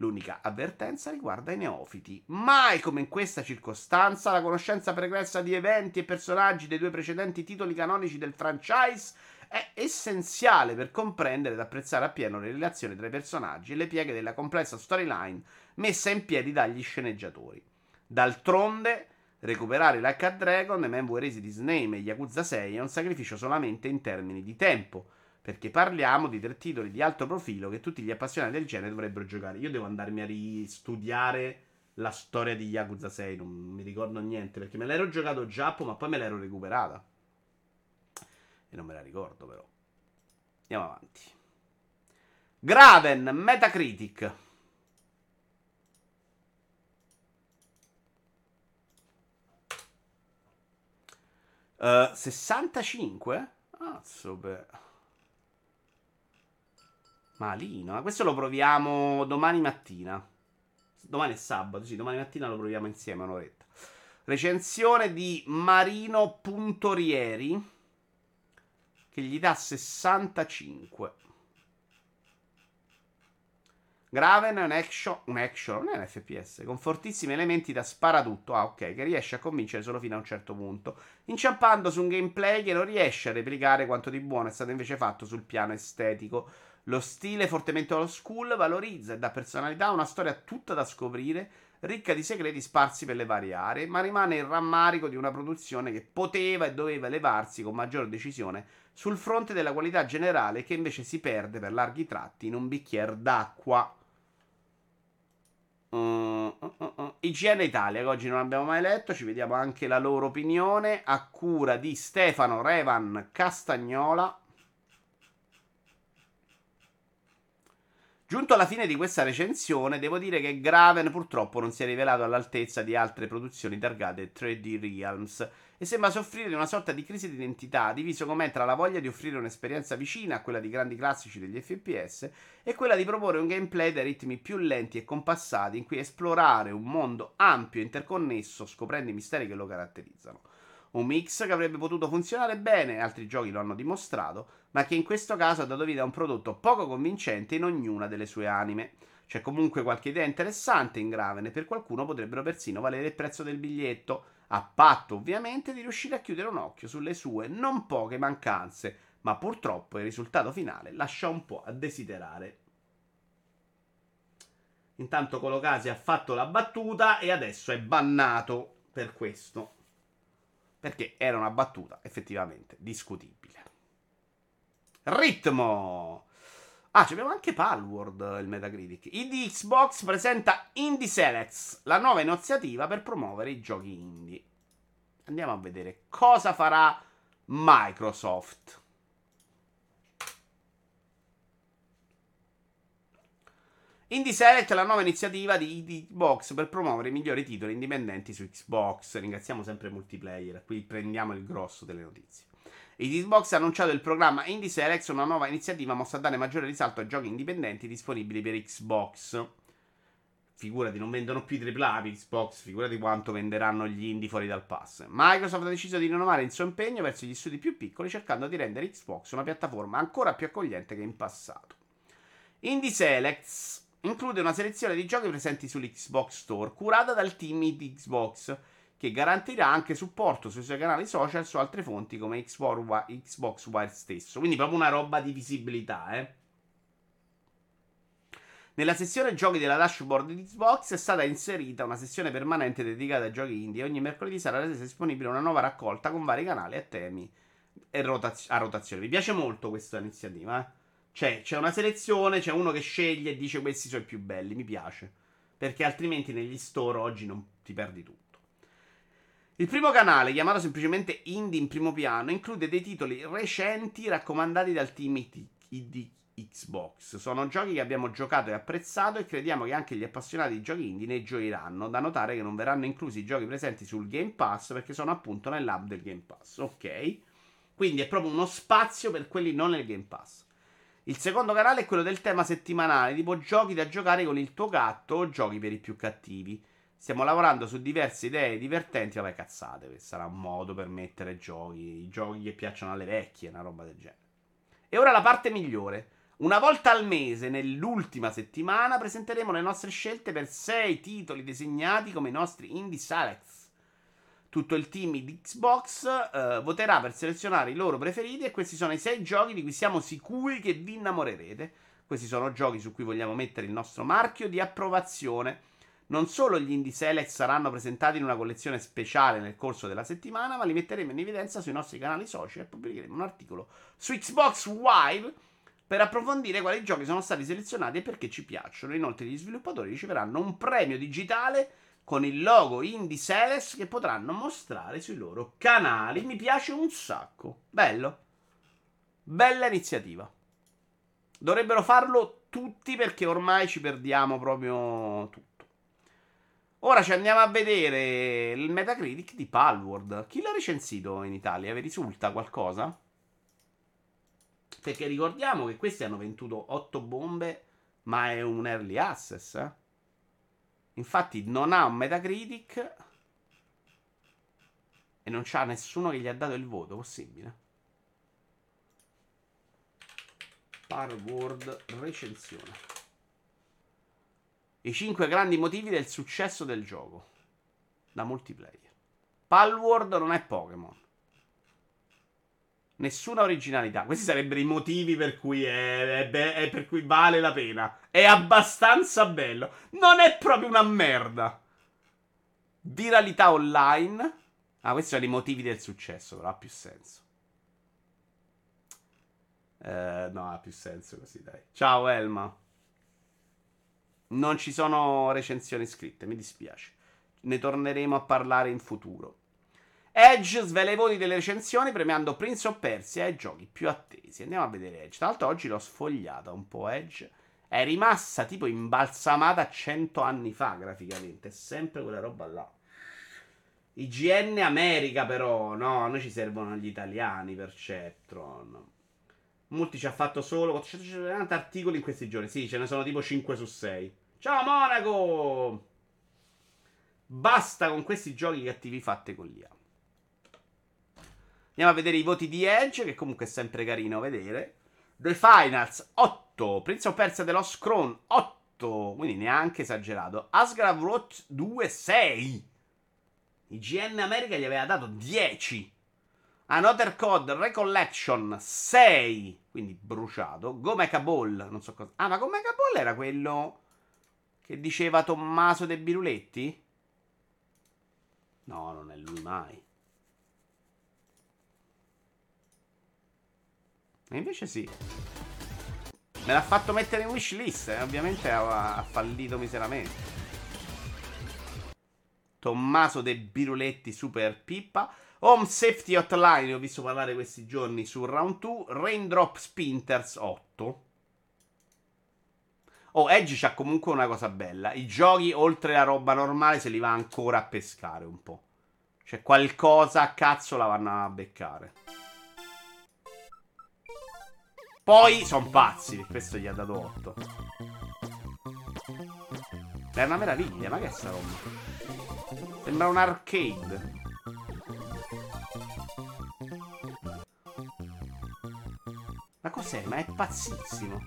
L'unica avvertenza riguarda i neofiti. Mai come in questa circostanza la conoscenza pregressa di eventi e personaggi dei due precedenti titoli canonici del franchise è essenziale per comprendere ed apprezzare appieno le relazioni tra i personaggi e le pieghe della complessa storyline messa in piedi dagli sceneggiatori. D'altronde, recuperare Like a Dragon, Memory Erased His e Yakuza 6 è un sacrificio solamente in termini di tempo, perché parliamo di tre titoli di alto profilo che tutti gli appassionati del genere dovrebbero giocare. Io devo andarmi a ristudiare la storia di Yakuza 6, non mi ricordo niente, perché me l'ero giocato già, ma poi me l'ero recuperata. E non me la ricordo però. Andiamo avanti. Graven, Metacritic. Uh, 65? Ah, beh. Malino. Ma questo lo proviamo domani mattina. Domani è sabato, sì, domani mattina lo proviamo insieme un'oretta. Recensione di Marino Puntorieri che gli dà 65. Graven è un action, un action, non è un FPS, con fortissimi elementi da sparatutto, ah ok, che riesce a convincere solo fino a un certo punto, inciampando su un gameplay che non riesce a replicare quanto di buono è stato invece fatto sul piano estetico. Lo stile fortemente old school valorizza e dà personalità a una storia tutta da scoprire, ricca di segreti sparsi per le varie aree, ma rimane il rammarico di una produzione che poteva e doveva elevarsi con maggior decisione sul fronte della qualità generale che invece si perde per larghi tratti in un bicchiere d'acqua. Uh, uh, uh, IGN Italia, che oggi non abbiamo mai letto, ci vediamo anche la loro opinione a cura di Stefano Revan Castagnola. Giunto alla fine di questa recensione, devo dire che Graven purtroppo non si è rivelato all'altezza di altre produzioni targate 3D Realms e sembra soffrire di una sorta di crisi di identità, diviso com'è tra la voglia di offrire un'esperienza vicina a quella di grandi classici degli FPS e quella di proporre un gameplay dai ritmi più lenti e compassati in cui esplorare un mondo ampio e interconnesso scoprendo i misteri che lo caratterizzano. Un mix che avrebbe potuto funzionare bene, altri giochi lo hanno dimostrato, ma che in questo caso ha dato vita a un prodotto poco convincente in ognuna delle sue anime. C'è comunque qualche idea interessante in Graven e per qualcuno potrebbero persino valere il prezzo del biglietto a patto ovviamente di riuscire a chiudere un occhio sulle sue non poche mancanze, ma purtroppo il risultato finale lascia un po' a desiderare. Intanto Colocasi ha fatto la battuta e adesso è bannato per questo. Perché era una battuta effettivamente discutibile. Ritmo! Ah, abbiamo anche Palworld, il Metacritic. ID Xbox presenta Indie Selects, la nuova iniziativa per promuovere i giochi indie. Andiamo a vedere cosa farà Microsoft. Indie Select è la nuova iniziativa di Xbox per promuovere i migliori titoli indipendenti su Xbox. Ringraziamo sempre multiplayer, qui prendiamo il grosso delle notizie. Xbox ha annunciato il programma Indie Select, una nuova iniziativa mossa a dare maggiore risalto ai giochi indipendenti disponibili per Xbox. Figurati, non vendono più i AAA per Xbox, figurati quanto venderanno gli indie fuori dal pass. Microsoft ha deciso di rinnovare il suo impegno verso gli studi più piccoli, cercando di rendere Xbox una piattaforma ancora più accogliente che in passato. Indie Selects include una selezione di giochi presenti sull'Xbox Store, curata dal team di Xbox che garantirà anche supporto sui suoi canali social su altre fonti come Xbox Wire stesso. Quindi proprio una roba di visibilità, eh. Nella sezione giochi della dashboard di Xbox è stata inserita una sessione permanente dedicata ai giochi indie ogni mercoledì sarà resa disponibile una nuova raccolta con vari canali a temi e rotaz- a rotazione. Mi piace molto questa iniziativa, eh. Cioè, c'è una selezione, c'è uno che sceglie e dice questi sono i più belli, mi piace. Perché altrimenti negli store oggi non ti perdi tutto. Il primo canale, chiamato semplicemente Indie in primo piano, include dei titoli recenti raccomandati dal team di Xbox. Sono giochi che abbiamo giocato e apprezzato e crediamo che anche gli appassionati di giochi indie ne gioiranno. Da notare che non verranno inclusi i giochi presenti sul Game Pass perché sono appunto nell'hub del Game Pass. Ok? Quindi è proprio uno spazio per quelli non nel Game Pass. Il secondo canale è quello del tema settimanale, tipo giochi da giocare con il tuo gatto o giochi per i più cattivi. Stiamo lavorando su diverse idee divertenti. Vabbè, cazzate, sarà un modo per mettere giochi, i giochi che piacciono alle vecchie, una roba del genere. E ora la parte migliore. Una volta al mese, nell'ultima settimana, presenteremo le nostre scelte per 6 titoli disegnati come i nostri Indie Selects. Tutto il team di Xbox uh, voterà per selezionare i loro preferiti e questi sono i 6 giochi di cui siamo sicuri che vi innamorerete. Questi sono giochi su cui vogliamo mettere il nostro marchio di approvazione Non solo gli indie select saranno presentati in una collezione speciale nel corso della settimana, ma li metteremo in evidenza sui nostri canali social e pubblicheremo un articolo su Xbox Live per approfondire quali giochi sono stati selezionati e perché ci piacciono. Inoltre gli sviluppatori riceveranno un premio digitale con il logo Indie Sales che potranno mostrare sui loro canali. Mi piace un sacco. Bello. Bella iniziativa. Dovrebbero farlo tutti perché ormai ci perdiamo proprio tutto. Ora ci andiamo a vedere il Metacritic di Palworld. Chi l'ha recensito in Italia? Vi risulta qualcosa? Perché ricordiamo che questi hanno venduto 8 bombe, ma è un early access. Eh? Infatti non ha un Metacritic e non c'ha nessuno che gli ha dato il voto. Possibile? Palworld recensione. I 5 grandi motivi del successo del gioco. Da multiplayer. Palworld non è Pokémon. Nessuna originalità. Questi sarebbero i motivi per cui, è, è be- è per cui vale la pena. È abbastanza bello. Non è proprio una merda. Viralità online. Ah, questi sono i motivi del successo, però ha più senso. Eh, no, ha più senso così, dai. Ciao, Elma. Non ci sono recensioni scritte, mi dispiace. Ne torneremo a parlare in futuro. Edge svela i voti delle recensioni premiando Prince of Persia e giochi più attesi. Andiamo a vedere Edge. Tra l'altro oggi l'ho sfogliata un po' Edge. È rimasta tipo imbalsamata 100 anni fa graficamente. È sempre quella roba là. IGN America però, no, noi ci servono gli italiani per Ceptron. Multi ci ha fatto solo 490 articoli in questi giorni. Sì, ce ne sono tipo 5 su 6. Ciao Monaco! Basta con questi giochi cattivi fatti con l'IA. Andiamo a vedere i voti di Edge, che comunque è sempre carino vedere. The Finals 8. Prince of Persia The Lost Crown 8. Quindi neanche esagerato. Asgrave Road 2 6. IGN America gli aveva dato 10. Another Code Recollection 6. Quindi bruciato. Go Mecha Ball. Non so cosa. Ah, ma Go Mecha Ball era quello che diceva Tommaso De Biruletti? No, non è lui mai. E invece sì. Me l'ha fatto mettere in wishlist. Eh? Ovviamente ha, fallito miseramente. Tommaso De Biruletti, super pippa. Home Safety Hotline, ho visto parlare questi giorni su Round 2. Raindrop Spinters 8. Oh, Edge c'ha comunque una cosa bella. I giochi, oltre la roba normale, se li va ancora a pescare un po'. Cioè, qualcosa a cazzo la vanno a beccare. Poi sono pazzi, questo gli ha dato 8. È una meraviglia, ma che è sta roba? Sembra un arcade. Ma cos'è? Ma è pazzissimo.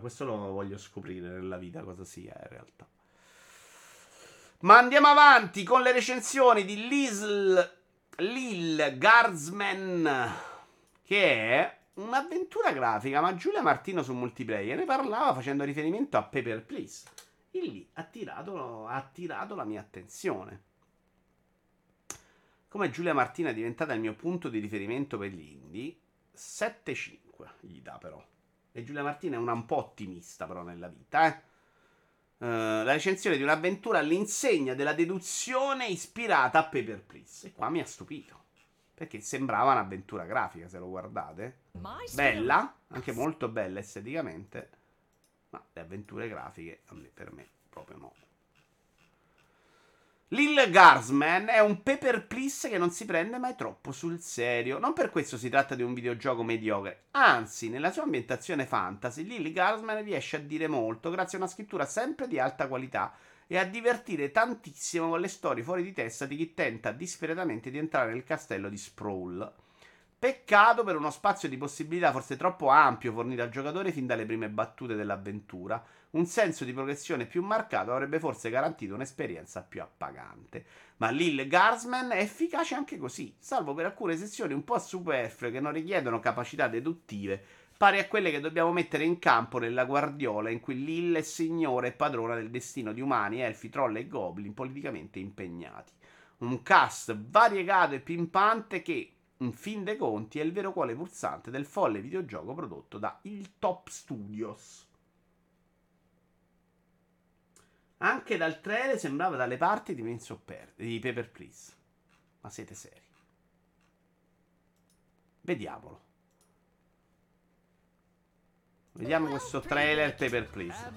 Questo lo voglio scoprire nella vita cosa sia in realtà. Ma andiamo avanti con le recensioni di Lisl, Lil Guardsman, che è un'avventura grafica, ma Giulia Martino su multiplayer ne parlava facendo riferimento a Paper Please. E lì ha attirato, ha attirato la mia attenzione. Come Giulia Martina è diventata il mio punto di riferimento per gli indie, 7-5 gli dà però. E Giulia Martina è una un po' ottimista però nella vita, eh. Uh, la recensione di un'avventura all'insegna della deduzione ispirata a Paper Please. E qua mi ha stupito. Perché sembrava un'avventura grafica, se lo guardate. Bella, anche molto bella esteticamente. Ma le avventure grafiche, per me, proprio no. Lil Garsman è un paper please che non si prende mai troppo sul serio. Non per questo si tratta di un videogioco mediocre. Anzi, nella sua ambientazione fantasy, Lil Garsman riesce a dire molto grazie a una scrittura sempre di alta qualità e a divertire tantissimo con le storie fuori di testa di chi tenta disperatamente di entrare nel castello di Sprawl. Peccato per uno spazio di possibilità forse troppo ampio fornito al giocatore fin dalle prime battute dell'avventura un senso di progressione più marcato avrebbe forse garantito un'esperienza più appagante. Ma Lil Garsman è efficace anche così, salvo per alcune sessioni un po' superflue che non richiedono capacità deduttive pari a quelle che dobbiamo mettere in campo nella Guardiola, in cui Lille è signore e padrona del destino di umani, elfi, troll e goblin politicamente impegnati. Un cast variegato e pimpante che, in fin dei conti, è il vero cuore pulsante del folle videogioco prodotto da Il Top Studios. Anche dal trailer sembrava dalle parti di Prince of Per- di Paper Please. Ma siete seri? Vediamolo. Vediamo questo trailer Paper Please.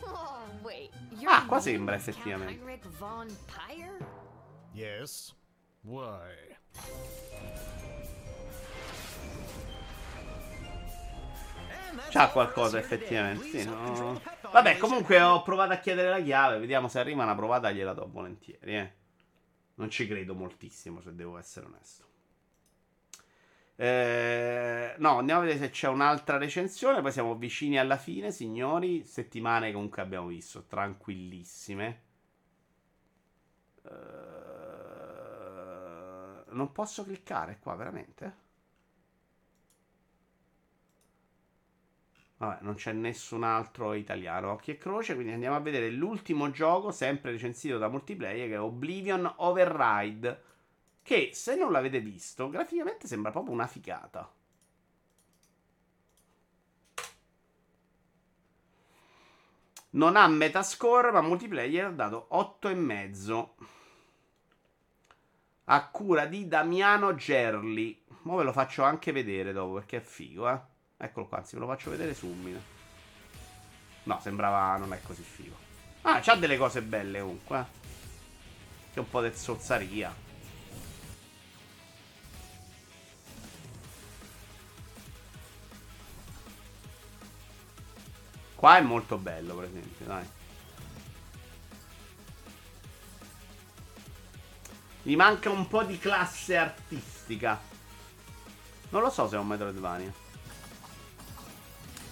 Oh. Ah, qua sembra effettivamente. Yes. Why? C'ha qualcosa effettivamente. Sì, no. Vabbè, comunque ho provato a chiedere la chiave. Vediamo se arriva una provata. Gliela do volentieri. Eh. Non ci credo moltissimo, se devo essere onesto. Eh, no, andiamo a vedere se c'è un'altra recensione. Poi siamo vicini alla fine, signori. Settimane comunque abbiamo visto, tranquillissime. Eh, non posso cliccare qua, veramente? Vabbè, non c'è nessun altro italiano. Occhi e croce. Quindi andiamo a vedere l'ultimo gioco, sempre recensito da multiplayer, che è Oblivion Override. Che se non l'avete visto, graficamente sembra proprio una figata. Non ha metascore, ma multiplayer ha dato 8,5. A cura di Damiano Gerli. Ora ve lo faccio anche vedere dopo perché è figo, eh. Eccolo qua, anzi ve lo faccio vedere subito. No, sembrava non è così figo. Ah, c'ha delle cose belle comunque. Eh. C'è un po' di zozzaria. Qua è molto bello, per esempio, dai. Gli manca un po' di classe artistica. Non lo so se è un Metroidvania.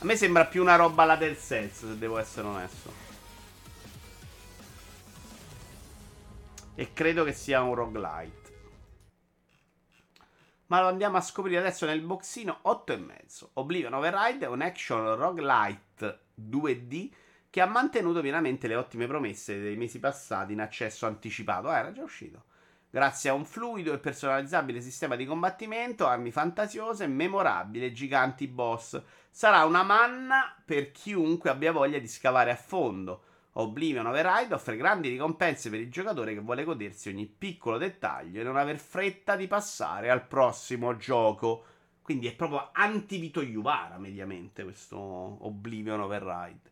A me sembra più una roba alla del senso, se devo essere onesto. E credo che sia un roguelite. Ma lo andiamo a scoprire adesso nel boxino 8,5. Oblivion Override è un action roguelite 2D che ha mantenuto pienamente le ottime promesse dei mesi passati in accesso anticipato. Ah, era già uscito. Grazie a un fluido e personalizzabile sistema di combattimento, armi fantasiose, memorabili giganti boss. Sarà una manna per chiunque abbia voglia di scavare a fondo. Oblivion Override offre grandi ricompense per il giocatore che vuole godersi ogni piccolo dettaglio e non aver fretta di passare al prossimo gioco. Quindi è proprio anti-Vito Iuvara mediamente questo Oblivion Override.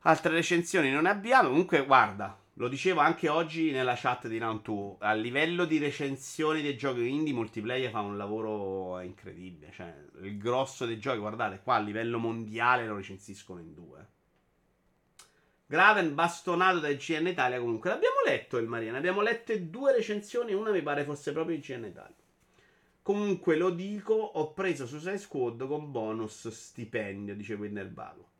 Altre recensioni non ne abbiamo. Comunque, guarda, lo dicevo anche oggi nella chat di Round 2. A livello di recensioni dei giochi indie, multiplayer fa un lavoro incredibile. Cioè, il grosso dei giochi, guardate, qua a livello mondiale lo recensiscono in due. Graven bastonato da GN Italia. Comunque, l'abbiamo letto il Mariana. Abbiamo letto due recensioni. Una mi pare fosse proprio il GN Italia. Comunque, lo dico, ho preso Suicide Squad con bonus stipendio, dice Winnerbago.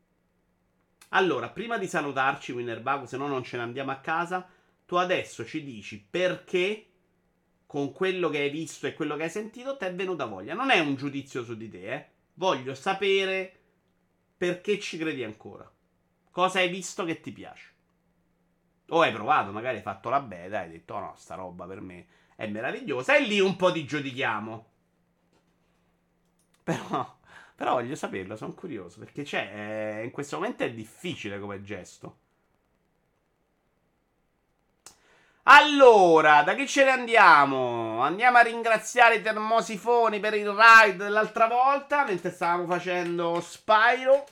Allora, prima di salutarci, Winnerbago, se no non ce ne andiamo a casa, tu adesso ci dici perché con quello che hai visto e quello che hai sentito ti è venuta voglia. Non è un giudizio su di te, eh. Voglio sapere perché ci credi ancora. Cosa hai visto che ti piace? O hai provato, magari hai fatto la beta e hai detto, oh no, sta roba per me è meravigliosa. E lì un po' ti giudichiamo. Però, però voglio saperlo, sono curioso. Perché c'è, in questo momento è difficile come gesto. Allora, da chi ce ne andiamo? Andiamo a ringraziare i termosifoni per il ride dell'altra volta, mentre stavamo facendo Spyro.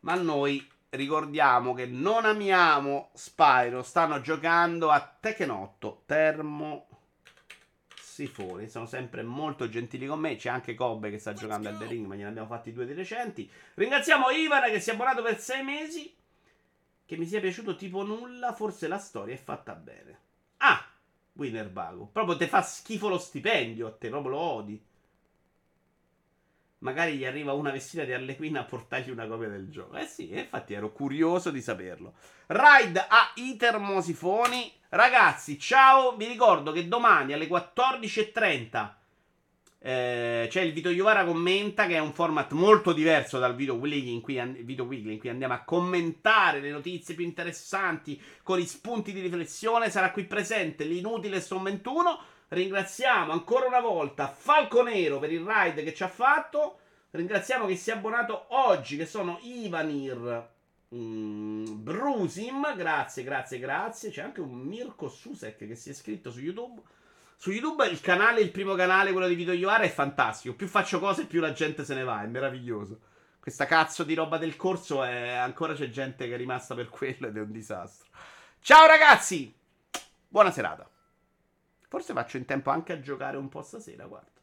Ma noi ricordiamo che non amiamo Spyro, stanno giocando a Tekken 8 Termo Sifoni, sono sempre molto gentili con me, c'è anche Kobe che sta giocando al The Ring, ma gliene abbiamo fatti due di recenti. Ringraziamo Ivan che si è abbonato per sei mesi, che mi sia piaciuto tipo nulla, forse la storia è fatta bene. Ah, Winner Bago, proprio te fa schifo lo stipendio a te, proprio lo odi magari gli arriva una vestita di Harley Quinn a portargli una copia del gioco. Eh sì, infatti ero curioso di saperlo. Ride a i termosifoni. Ragazzi, ciao, vi ricordo che domani alle 14.30 Eh, c'è il Vito Iovara commenta che è un format molto diverso dal video weekly, in cui, in cui andiamo a commentare le notizie più interessanti con i spunti di riflessione. Sarà qui presente l'inutile Storm 21. Ringraziamo ancora una volta Falconero per il ride che ci ha fatto. Ringraziamo chi si è abbonato oggi, che sono Ivanir, mm, Brusim. Grazie, grazie, grazie. C'è anche un Mirko Susek che si è iscritto su YouTube. Su YouTube il canale, il primo canale, quello di Vito Iovara, è fantastico. Più faccio cose, più la gente se ne va. È meraviglioso. Questa cazzo di roba del corso è... ancora c'è gente che è rimasta per quello ed è un disastro. Ciao ragazzi! Buona serata. Forse faccio in tempo anche a giocare un po' stasera, guarda.